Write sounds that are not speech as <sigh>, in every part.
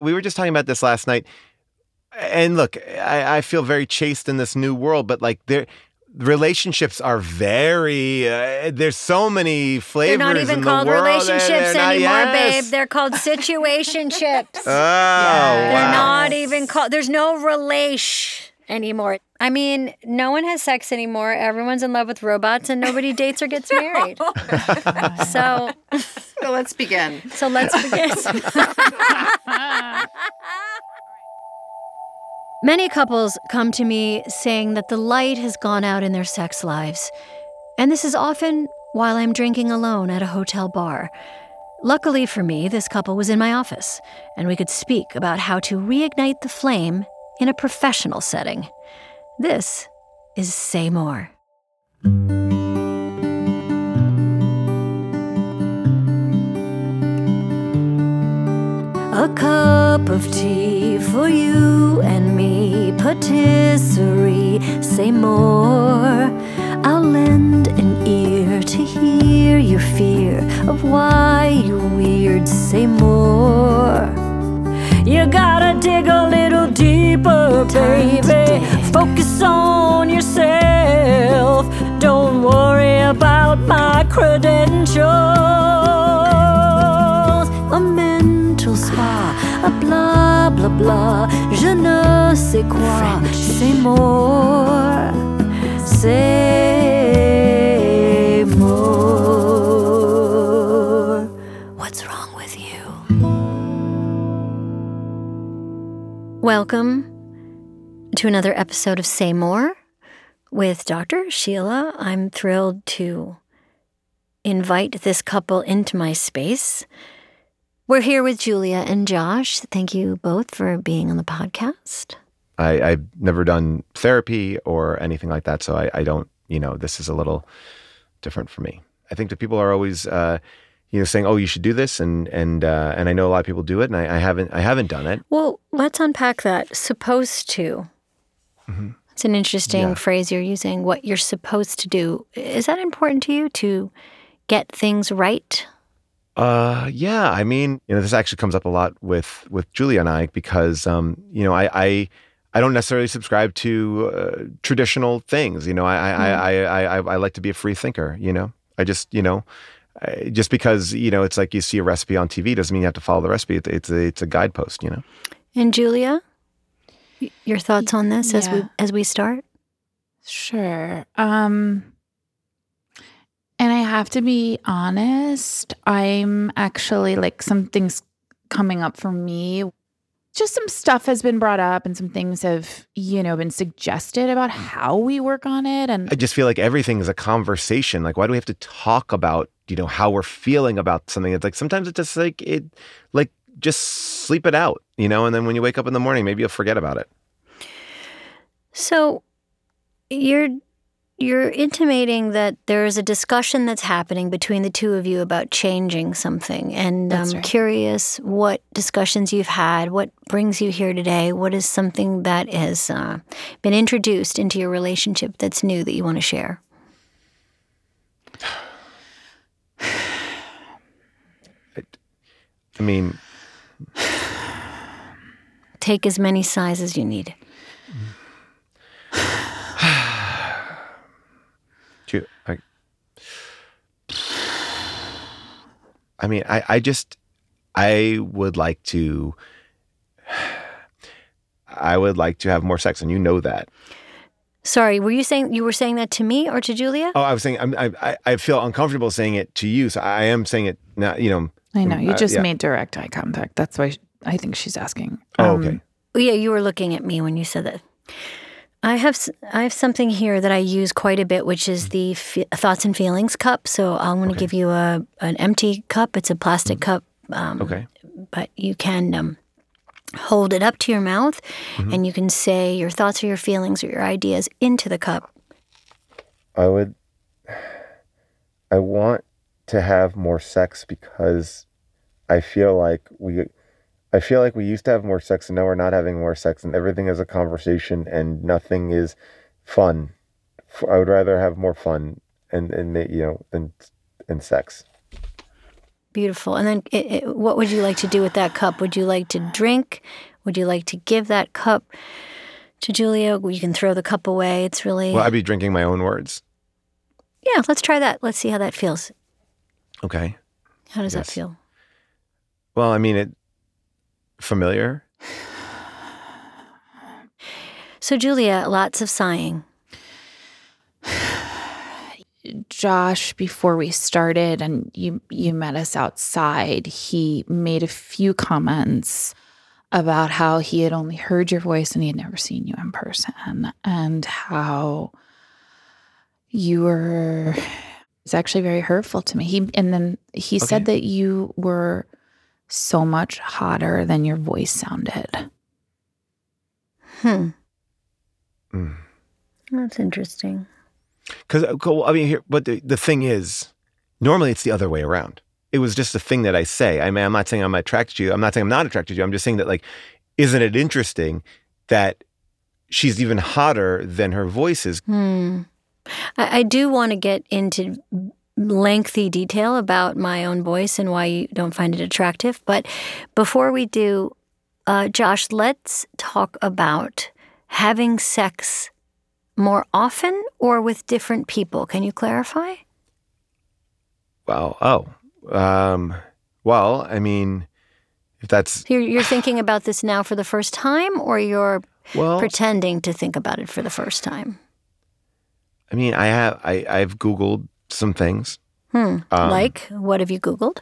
We were just talking about this last night. And look, I, I feel very chaste in this new world, but like there relationships are very uh, there's so many flavors They're not even called relationships They're not- anymore, yes. babe. They're called situationships. <laughs> oh They're wow. not even called. There's no relation anymore. I mean, no one has sex anymore. Everyone's in love with robots, and nobody dates or gets <laughs> married. so, So let's begin. so let's begin. <laughs> Many couples come to me saying that the light has gone out in their sex lives, and this is often while I'm drinking alone at a hotel bar. Luckily for me, this couple was in my office, and we could speak about how to reignite the flame in a professional setting. This is Say More. A cup of tea for you and me, patisserie, say more. I'll lend an ear to hear your fear of why you're weird, say more. You gotta dig a little deeper, baby. Focus on yourself. Don't worry about my credentials. A mental spa, a blah blah blah. Je ne sais quoi. Say more. Say Welcome to another episode of Say More with Dr. Sheila. I'm thrilled to invite this couple into my space. We're here with Julia and Josh. Thank you both for being on the podcast. I, I've never done therapy or anything like that, so I, I don't. You know, this is a little different for me. I think that people are always, uh, you know, saying, "Oh, you should do this," and and uh, and I know a lot of people do it, and I, I haven't. I haven't done it. Well, let's unpack that. Supposed to. It's an interesting Yeah. phrase you're using. What you're supposed to do. Is that important to you to get things right? Uh, yeah. I mean, you know, this actually comes up a lot with with Julia and I because, um, you know, I I, I don't necessarily subscribe to uh, traditional things. You know, I I, I, I I I like to be a free thinker. You know, I just you know. I- Just because you know, it's like you see a recipe on TV doesn't mean you have to follow the recipe. It- It's a, it's a guidepost, you know. And Julia, your thoughts on this as we as we start? Sure. Um and I have to be honest, I'm actually like something's coming up for me. Just some stuff has been brought up and some things have, you know, been suggested about how we work on it and I just feel like everything is a conversation. Like, why do we have to talk about, you know, how we're feeling about something? It's like sometimes it's just like it, like just sleep it out, you know, and then when you wake up in the morning, maybe you'll forget about it. So you're you're intimating that there is a discussion that's happening between the two of you about changing something, and That's I'm right. curious what discussions you've had. What brings you here today? What is something that has uh, been introduced into your relationship that's new that you want to share? I mean, Take as many sighs as you need. you, I, I mean, I, I just, I would like to, I would like to have more sex, and you know that. Sorry, were you saying you were saying that to me or to Julia? Oh, I was saying, I'm, I, I- I feel uncomfortable saying it to you, so I am saying it now. You know. I know you uh, just yeah. made direct eye contact. That's why I think she's asking. Oh, Um, okay. Yeah, you were looking at me when you said that. I have s- I have something here that I use quite a bit, which is the f- thoughts and feelings cup. So I'm going to give you a an empty cup. It's a plastic cup, um, Okay. but you can um, hold it up to your mouth, and you can say your thoughts or your feelings or your ideas into the cup. I would. I want to have more sex because I feel like we. I feel like we used to have more sex and now we're not having more sex and everything is a conversation and nothing is fun. I would rather have more fun and and you know than than sex. Beautiful. And then, it, it, what would you like to do with that cup? Would you like to drink? Would you like to give that cup to Julia? You can throw the cup away. It's really. Well, I'd be drinking my own words. yeah, let's try that. Let's see how that feels. Okay. How does Yes. that feel? Well, I mean, it familiar. <sighs> So, Julia, lots of sighing. <sighs> Josh, before we started and you you met us outside, he made a few comments about how he had only heard your voice and he had never seen you in person and how you were it's actually very hurtful to me. He and then he said that you were so much hotter than your voice sounded. Hmm. Mm. That's interesting. Because I mean, here, but the, the thing is, normally it's the other way around. It was just a thing that I say. I mean, I'm not saying I'm attracted to you. I'm not saying I'm not attracted to you. I'm just saying that, like, isn't it interesting that she's even hotter than her voice is? Hmm. I, I do want to get into lengthy detail about my own voice and why you don't find it attractive. But before we do, uh, Josh, let's talk about having sex more often or with different people. Can you clarify? Well, oh, um, well, I mean, if that's You're, you're thinking about this now for the first time, or you're well, pretending to think about it for the first time? I mean, I have I I've Googled some things. Hmm. Um, like, what have you Googled?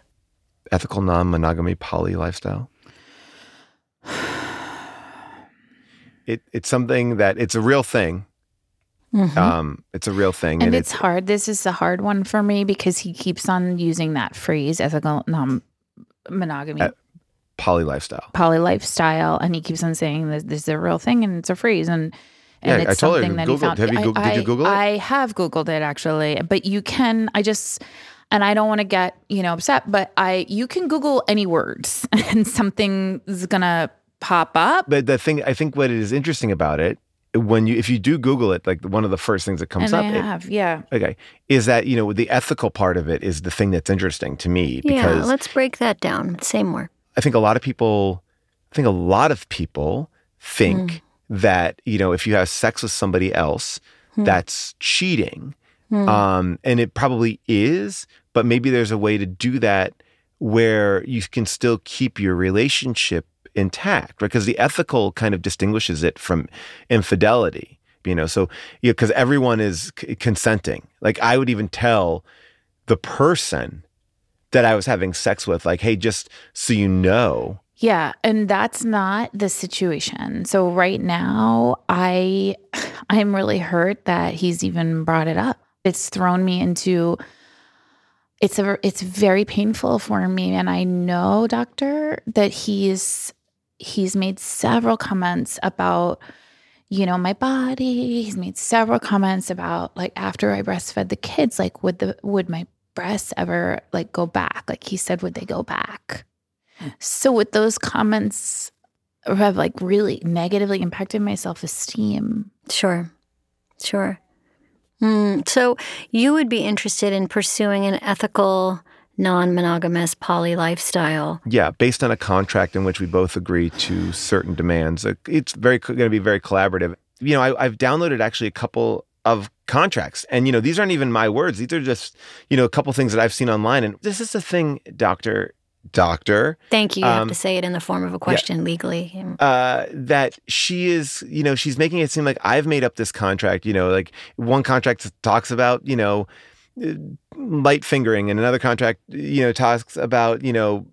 ethical non-monogamy poly lifestyle. It it's something that it's a real thing. Mhm. Um, it's a real thing, And it's hard. This is a hard one for me because he keeps on using that phrase ethical non monogamy. Uh, poly lifestyle. poly lifestyle, and he keeps on saying that this is a real thing and it's a phrase, and and Yeah, I it's told her something to that he found. Have you I- did you Google it? I have googled it actually, but you can. I just and I don't want to get you know upset, but I you can Google any words <laughs> and something's gonna pop up. But the thing I think what is interesting about it when you if you do Google it, like one of the first things that comes and up, I it- have, yeah. okay, is that you know the ethical part of it is the thing that's interesting to me Yeah, because let's break that down. Say more. I think a lot of people, I think a lot of people think mm. That you know if you have sex with somebody else, that's cheating, um, and it probably is. But maybe there's a way to do that where you can still keep your relationship intact, right? Because the ethical kind of distinguishes it from infidelity. You know, so yeah, because everyone is c- consenting. Like I would even tell the person that I was having sex with, like, hey, just so you know, Yeah, and that's not the situation. So right now, I <sighs> I'm really hurt that he's even brought it up. It's thrown me into it's a it's very painful for me and I know doctor that he's he's made several comments about you know my body. He's made several comments about like after I breastfed the kids like would the would my breasts ever like go back? Like he said would they go back? So with those comments have like really negatively impacted my self-esteem. Sure, sure. Hmm. so you would be interested in pursuing an ethical, non-monogamous poly lifestyle. yeah, based on a contract in which we both agree to certain demands. It's very going to be very collaborative. You know, I, I've downloaded actually a couple of contracts, and you know, these aren't even my words. These are just you know a couple things that I've seen online, and this is the thing, Doctor. Doctor, Thank you. You have Um, to say it in the form of a question legally. uh, that she is, you know, she's making it seem like I've made up this contract. You know, like one contract talks about, you know, uh, light fingering, and another contract, you know, talks about, you know,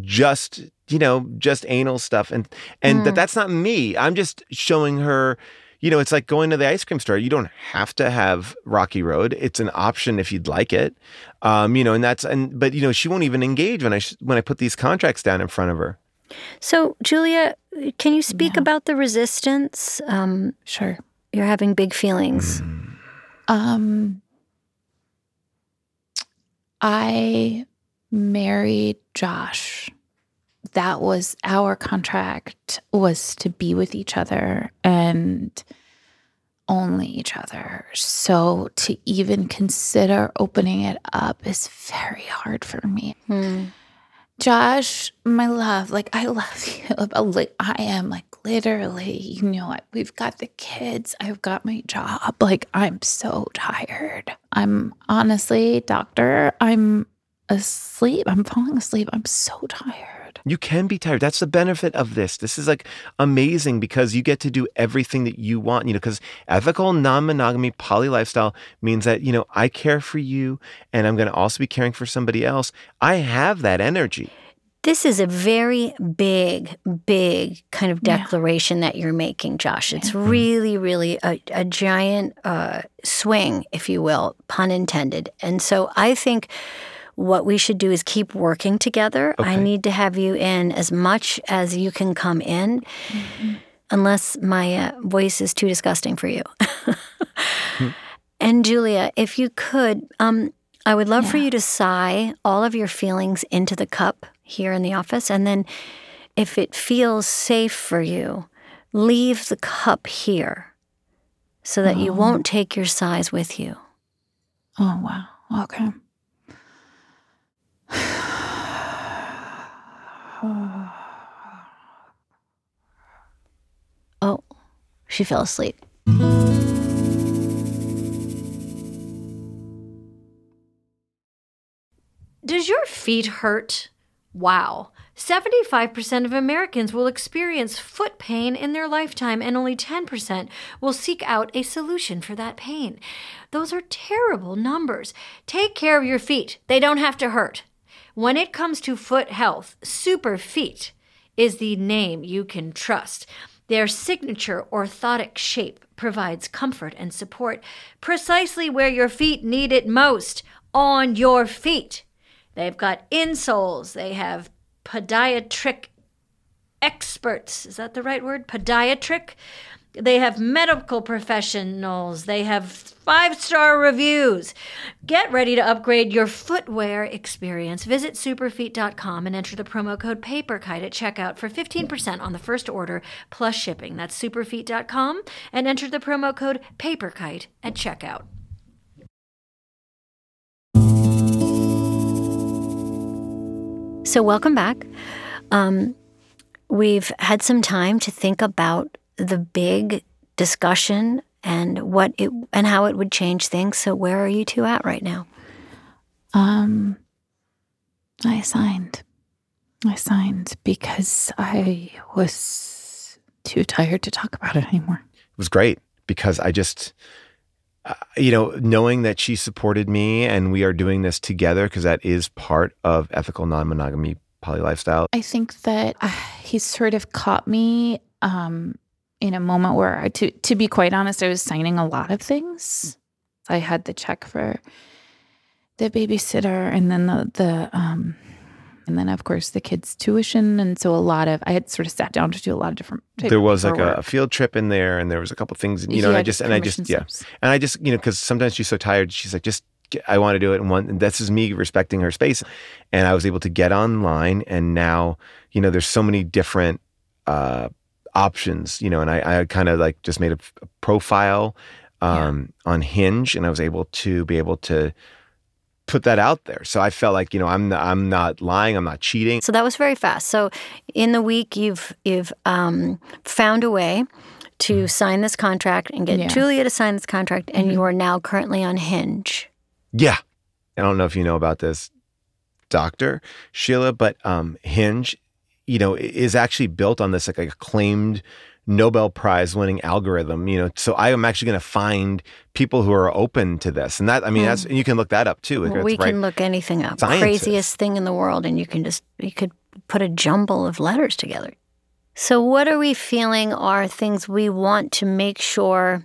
just, you know, just anal stuff, and and that Hmm. that's not me. I'm just showing her. You know, it's like going to the ice cream store. You don't have to have Rocky Road. It's an option if you'd like it. Um, you know, and that's and but you know, she won't even engage when I sh- when I put these contracts down in front of her. So, Julia, can you speak Yeah. about the resistance? Um, Sure. you're having big feelings. Um I married Josh. That was our contract was to be with each other and only each other. So to even consider opening it up is very hard for me. Hmm. Josh, my love, like I love <laughs> you. Like I am like literally, you know, we've got the kids, I've got my job. Like I'm so tired. I'm honestly, doctor, I'm asleep. I'm falling asleep. I'm so tired. You can be tired. That's the benefit of this. This is like amazing because you get to do everything that you want, you know, because ethical non monogamy poly lifestyle means that, you know, I care for you and I'm going to also be caring for somebody else. I have that energy. This is a very big, big kind of Yeah. declaration that you're making, Josh. It's really, really a, a giant uh, swing, if you will, pun intended. And so I think what we should do is keep working together. I need to have you in as much as you can come in, unless my uh, voice is too disgusting for you. <laughs> And Julia, if you could, um, I would love for you to sigh all of your feelings into the cup here in the office. And then, if it feels safe for you, leave the cup here so that you Oh. won't take your sighs with you. Oh wow. Okay. <sighs> Oh, she fell asleep. Does your feet hurt? Wow. 75% of Americans will experience foot pain in their lifetime, and only 10% will seek out a solution for that pain. Those are terrible numbers. Take care of your feet, they don't have to hurt. When it comes to foot health, Superfeet is the name you can trust. Their signature orthotic shape provides comfort and support precisely where your feet need it most on your feet. They've got insoles, they have podiatric experts. Is that the right word? Podiatric? They have medical professionals. They have five star reviews. Get ready to upgrade your footwear experience. Visit superfeet.com and enter the promo code PAPERKITE at checkout for 15% on the first order plus shipping. That's superfeet.com and enter the promo code PAPERKITE at checkout. So, welcome back. Um, we've had some time to think about the big discussion and what it and how it would change things. So, where are you two at right now? Um, I signed. I signed because I was too tired to talk about it anymore. It was great because I just, uh, you know, knowing that she supported me and we are doing this together because that is part of ethical non monogamy poly lifestyle. I think that uh, he sort of caught me um, in a moment where, I, to to be quite honest, I was signing a lot of things. I had the check for the babysitter, and then the the um, and then of course the kids' tuition, and so a lot of I had sort of sat down to do a lot of different. There was like a, a field trip in there and there was a couple things, you know, and I just, and I just, yeah. And I just, you know, because sometimes she's so tired, she's like, just, I want to do it. And one, and this is me respecting her space. And I was able to get online. And now, you know, there's so many different uh, options, you know, and I, I kind of like just made a, a profile um, on Hinge and I was able to be able to put that out there. So I felt like, you know, I'm, I'm not lying, I'm not cheating. So that was very fast. So in the week, you've you've um, found a way to sign this contract and get Yeah. Julia to sign this contract, and you are now currently on Hinge. Yeah. I don't know if you know about this, Doctor Sheila, but um, Hinge, you know, is actually built on this like acclaimed Nobel Prize winning algorithm. You know, so I am actually going to find people who are open to this, and that I mean, that's and you can look that up too. Well, we right. can look anything up. Scientists. Craziest thing in the world, and you can just you could put a jumble of letters together. So, what are we feeling are things we want to make sure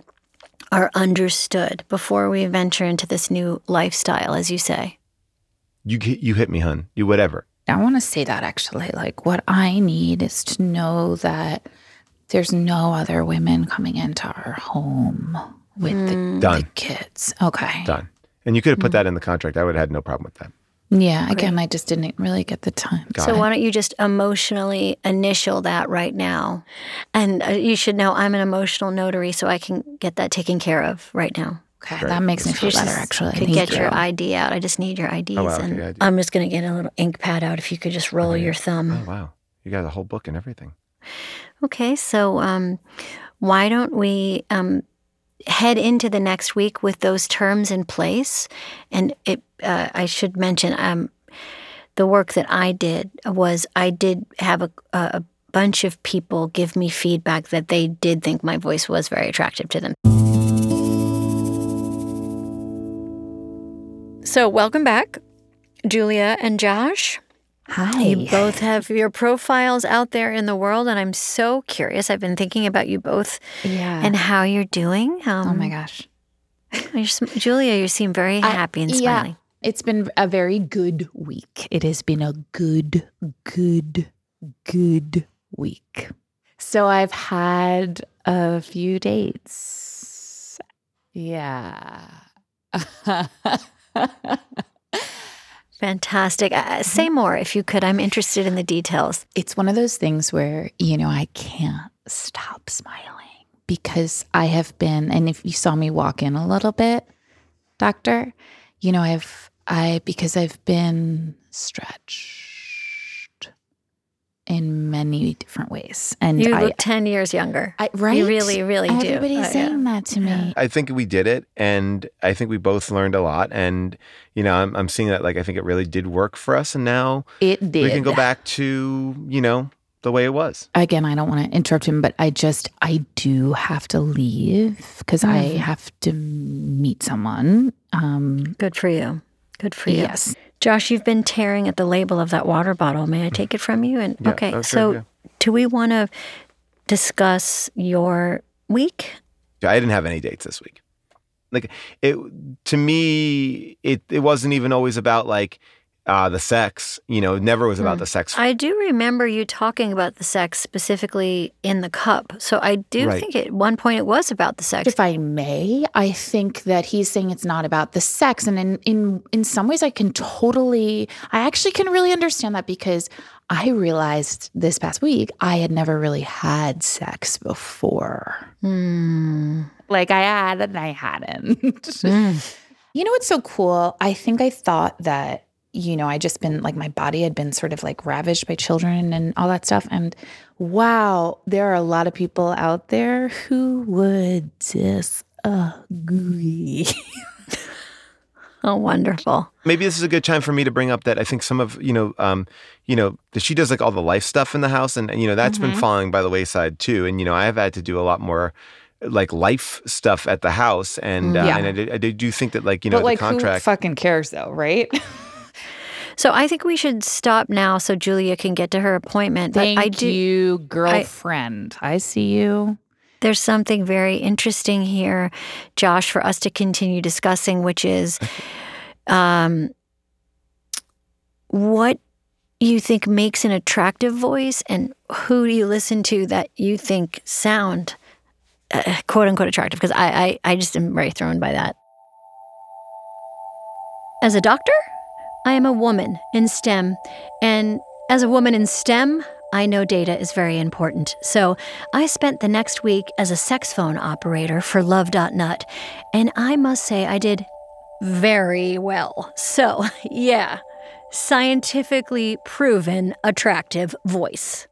are understood before we venture into this new lifestyle, as you say? You hit- you hit me, hun. You whatever. I want to say that actually. Like, what I need is to know that there's no other women coming into our home with the, the Done. kids. Okay. Done. And you could have Mm. put that in the contract. I would have had no problem with that. Yeah. Again, I just didn't really get the time. Got So it. why don't you just emotionally initial that right now? And uh, you should know I'm an emotional notary, so I can get that taken care of right now. Okay, Great. that makes me feel better. Actually, could get you. your ID out. I just need your IDs, Oh, wow, and yeah, I do. I'm just gonna get a little ink pad out. If you could just roll Okay. your thumb. Oh wow, you got a whole book and everything. Okay, so um, why don't we um, head into the next week with those terms in place? And it, uh, I should mention, um, the work that I did was I did have a, a bunch of people give me feedback that they did think my voice was very attractive to them. So, welcome back, Julia and Josh. Hi. You both have your profiles out there in the world, and I'm so curious. I've been thinking about you both yeah. and how you're doing. Um, oh my gosh. <laughs> you're Julia, you seem very I- happy and yeah. smiling. It's been a very good week. It has been a good, good, good week. So I've had a few dates. Yeah. <laughs> Fantastic. Uh, say more if you could. I'm interested in the details. it's one of those things where, you know, I can't stop smiling because I have been, and if you saw me walk in a little bit, doctor, you know, I've, I, because I've been stretched in many different ways. And You I, look 10 years younger. I, right? You really, really do. Everybody's Oh, yeah. saying that to me. I think we did it, and I think we both learned a lot. And you know, I'm I'm seeing that like I think it really did work for us, and now It did. we can go back to you know the way it was. again, I don't want to interrupt him, but I just I do have to leave because I Mhm. have to meet someone. Um, Good for you. Good for you. yes, Josh, you've been tearing at the label of that water bottle. May I take it from you? And Yeah, okay, that's so good, do we want to discuss your week? I didn't have any dates this week. Like it to me, it it wasn't even always about like uh, the sex. You know, never was about Hmm. the sex. I do remember you talking about the sex specifically in the cup. So I do Right. think at one point it was about the sex. if I may, I think that he's saying it's not about the sex, and in in in some ways, I can totally, I actually can really understand that because I realized this past week I had never really had sex before. Hmm. Like I had and I hadn't. <laughs> Mm. You know what's so cool? I think I thought that, you know, I just been like my body had been sort of like ravaged by children and all that stuff. And wow, there are a lot of people out there who would disagree. <laughs> Oh, wonderful. Maybe this is a good time for me to bring up that I think some of you know, um, you know, that she does like all the life stuff in the house, and you know that's been Mhm. falling by the wayside too. And you know, I have had to do a lot more like life stuff at the house, and uh, Yeah. and I, did- I do think that like you know but the like contract. who fucking cares though, right? <laughs> So I think we should stop now so Julia can get to her appointment. But Thank I do you, girlfriend. I, see you. there's something very interesting here, Josh, for us to continue discussing, which is um, what you think makes an attractive voice and who do you listen to that you think sound uh, quote unquote attractive? Because I, I, I just am very thrown by that. As a doctor, I am a woman in STEM. And as a woman in STEM, I know data is very important. So I spent the next week as a sex phone operator for Love.Nut, and I must say I did very well. So, <laughs> yeah, scientifically proven attractive voice.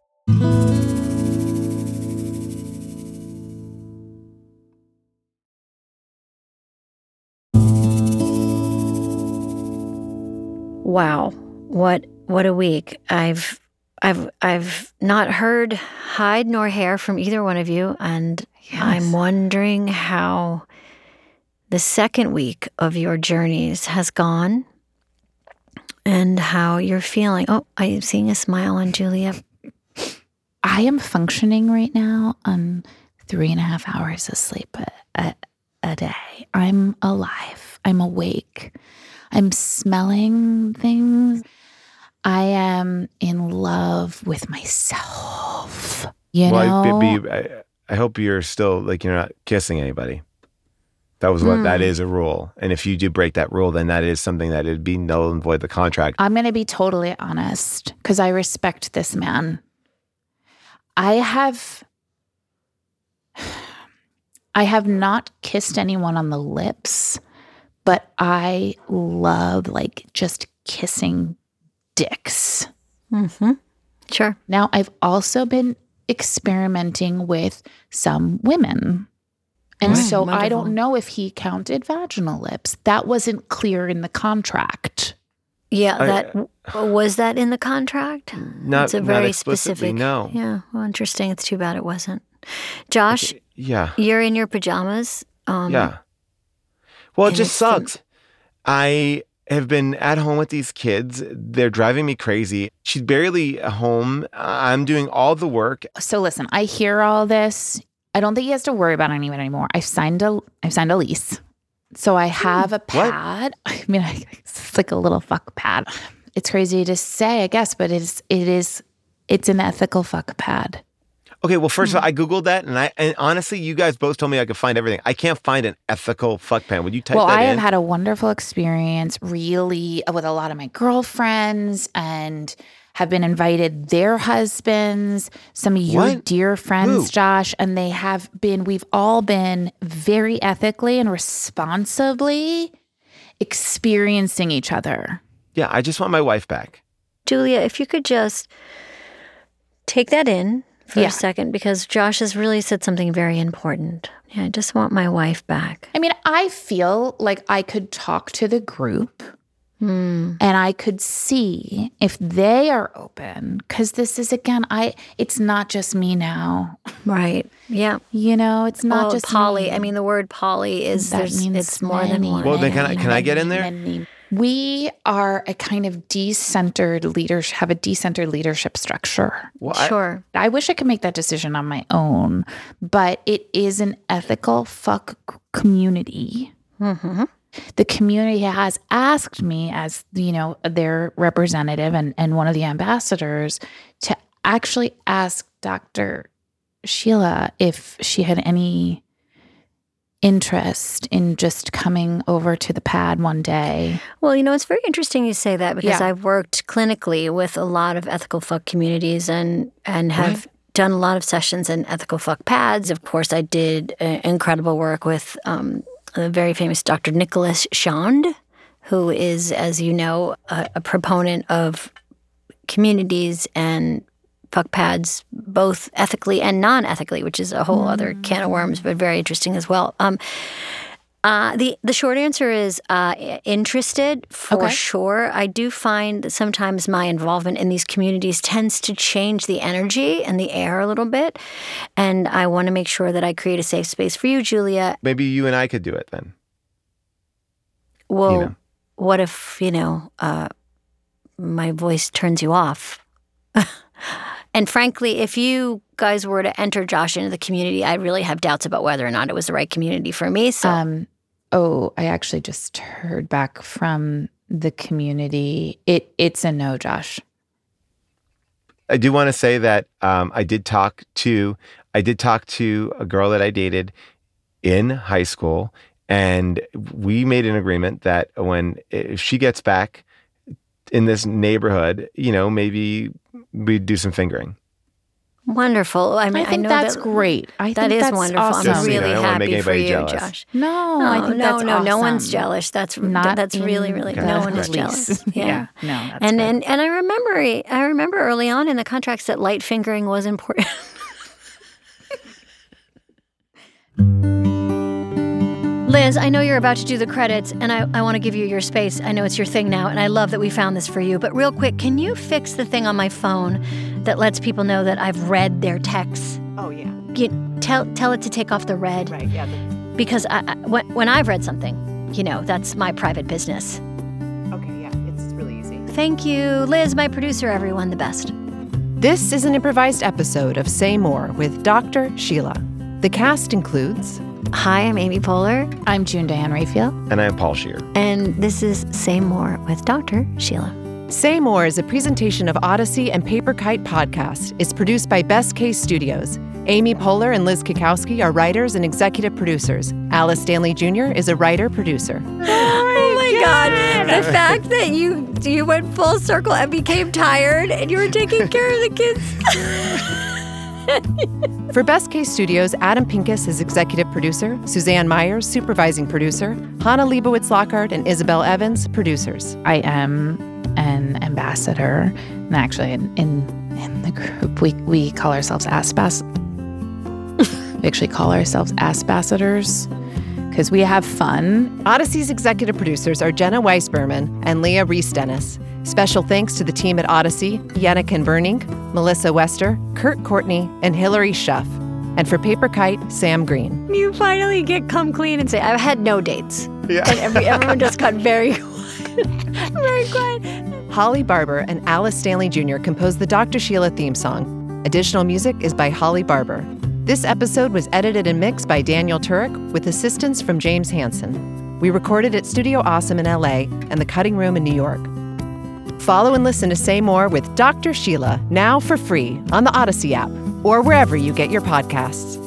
Wow, what what a week. I've I've I've not heard hide nor hair from either one of you and I'm wondering how the second week of your journeys has gone and how you're feeling. Oh, I'm seeing a smile on Julia. I am functioning right now on three and a half hours of sleep a, a, a day. I'm alive. I'm awake. I'm smelling things. I am in love with myself. You well, know, I, I, I hope you're still like you're not kissing anybody. That was what that Hmm. is a rule, and if you do break that rule, then that is something that it'd be null and void the contract. I'm going to be totally honest because I respect this man. I have, <sighs> I have not kissed anyone on the lips, but I love like just kissing dicks. Mm-hmm. Sure. Now, I've also been experimenting with some women. And Mm, so I don't know if he counted vaginal lips. That wasn't clear in the contract. Yeah, that w- was that in the contract. Not, it's a very explicitly, specific. No. Yeah. Well, interesting. It's too bad it wasn't. Josh, Yeah. you're in your pajamas. Um, yeah. Well, it just sucks. I have been at home with these kids. They're driving me crazy. She's barely home. I'm doing all the work. So listen, I hear all this. I don't think he has to worry about anyone anymore. I've signed a I've signed a lease. So I hmm. have a pad. <laughs> I mean, it's like a little fuck pad. It's crazy to say, I guess, but it's it is it's an ethical fuck pad. Okay, well, first Hmm. of all, I googled that, and I and honestly, you guys both told me I could find everything. I can't find an ethical fuck pan. Would you type well, that I in? have had a wonderful experience really with a lot of my girlfriends and have been invited their husbands, some of your What? dear friends, Who? Josh, and they have been, we've all been very ethically and responsibly experiencing each other. yeah, I just want my wife back. Julia, if you could just take that in for Yeah. a second, because Josh has really said something very important. Yeah, I just want my wife back. I mean, I feel like I could talk to the group Hmm. and I could see if they are open because this is again I it's not just me now. Right. Yeah. You know, it's not well, just poly. me. I mean, the word poly is That there's means it's more than one. Well, then can I- many, can I get in there? many. We are a kind of decentered leadership, have a decentered leadership structure. Well, sure. I wish I could make that decision on my own, but it is an ethical fuck c- community. hmm The community has asked me, as you know, their representative and, and one of the ambassadors, to actually ask Dr. Sheila if she had any interest in just coming over to the pad one day. Well, you know, it's very interesting you say that because Yeah. I've worked clinically with a lot of ethical fuck communities and and have done a lot of sessions in ethical fuck pads. Of course, I did uh, incredible work with um, the very famous Dr. Nicholas Shand, who is, as you know, a, a proponent of communities and fuck pads, both ethically and non-ethically, which is a whole other can of worms, but very interesting as well. Um, uh, the the short answer is uh, interested for Okay. sure. I do find that sometimes my involvement in these communities tends to change the energy and the air a little bit, and I want to make sure that I create a safe space for you, Julia. maybe you and I could do it then. Well, know. what if you know uh, my voice turns you off? <laughs> and frankly, if you guys were to enter Josh into the community, I really have doubts about whether or not it was the right community for me. So. Um, oh, I actually just heard back from the community. It it's a no, Josh. I do want to say that um, I did talk to I did talk to a girl that I dated in high school, and we made an agreement that when if she gets back in this neighborhood, you know, maybe we do some fingering. Wonderful. I mean, I think know that's that, great. I That think is that's wonderful. Awesome. I'm so you know, really I don't wanna make happy for you, jealous. Josh. No, No, I think no, that's no, no one's jealous. That's Not that's really, really the no one is jealous. <laughs> Yeah. no, that's and, good. and and I remember I remember early on in the contracts that light fingering was important. <laughs> Liz, I know you're about to do the credits, and I, I want to give you your space. I know it's your thing now, and I love that we found this for you. But real quick, can you fix the thing on my phone that lets people know that I've read their texts? Oh yeah, You, tell tell it to take off the red right. Yeah. the- because I, I, when, when I've read something, you know, that's my private business. okay. Yeah. It's really easy. Thank you, Liz, my producer. Everyone, the best. This is an improvised episode of Say More with Dr. Sheila. The cast includes Hi, I'm Amy Poehler, I'm June Diane Raphael. And I'm Paul Scheer. and this is Say More with Dr. Sheila. Say More is a presentation of Odyssey and Paper Kite Podcast. It's produced by Best Case Studios. Amy Poehler and Liz Kikowski are writers and executive producers. Alice Stanley Jr. is a writer producer. <gasps> Oh my oh God! The <laughs> fact that you you went full circle and became tired, and you were taking care of the kids. <laughs> <laughs> For Best Case Studios, Adam Pincus is executive producer, Suzanne Myers, supervising producer, Hannah Leibowitz Lockhart, and Isabel Evans, producers. I am an ambassador, and actually, in in, in the group, we we call ourselves Aspas. <laughs> we actually call ourselves Asbassadors because we have fun. Odyssey's executive producers are Jenna Weiss-Berman and Leah Reis-Dennis. Special thanks to the team at Odyssey, Yannick Verning, Melissa Wester, Kurt Courtney, and Hilary Schuff. And for Paper Kite, Sam Green. You finally get come clean and say, I've had no dates. Yeah. And every, everyone just got very <laughs> quiet. <laughs> very quiet. Holly Barber and Alice Stanley Jr. composed the Dr. Sheila theme song. Additional music is by Holly Barber. This episode was edited and mixed by Daniel Turek with assistance from James Hansen. We recorded at Studio Awesome in LA and the Cutting Room in New York. Follow and listen to Say More with Dr. Sheila now for free on the Odyssey app or wherever you get your podcasts.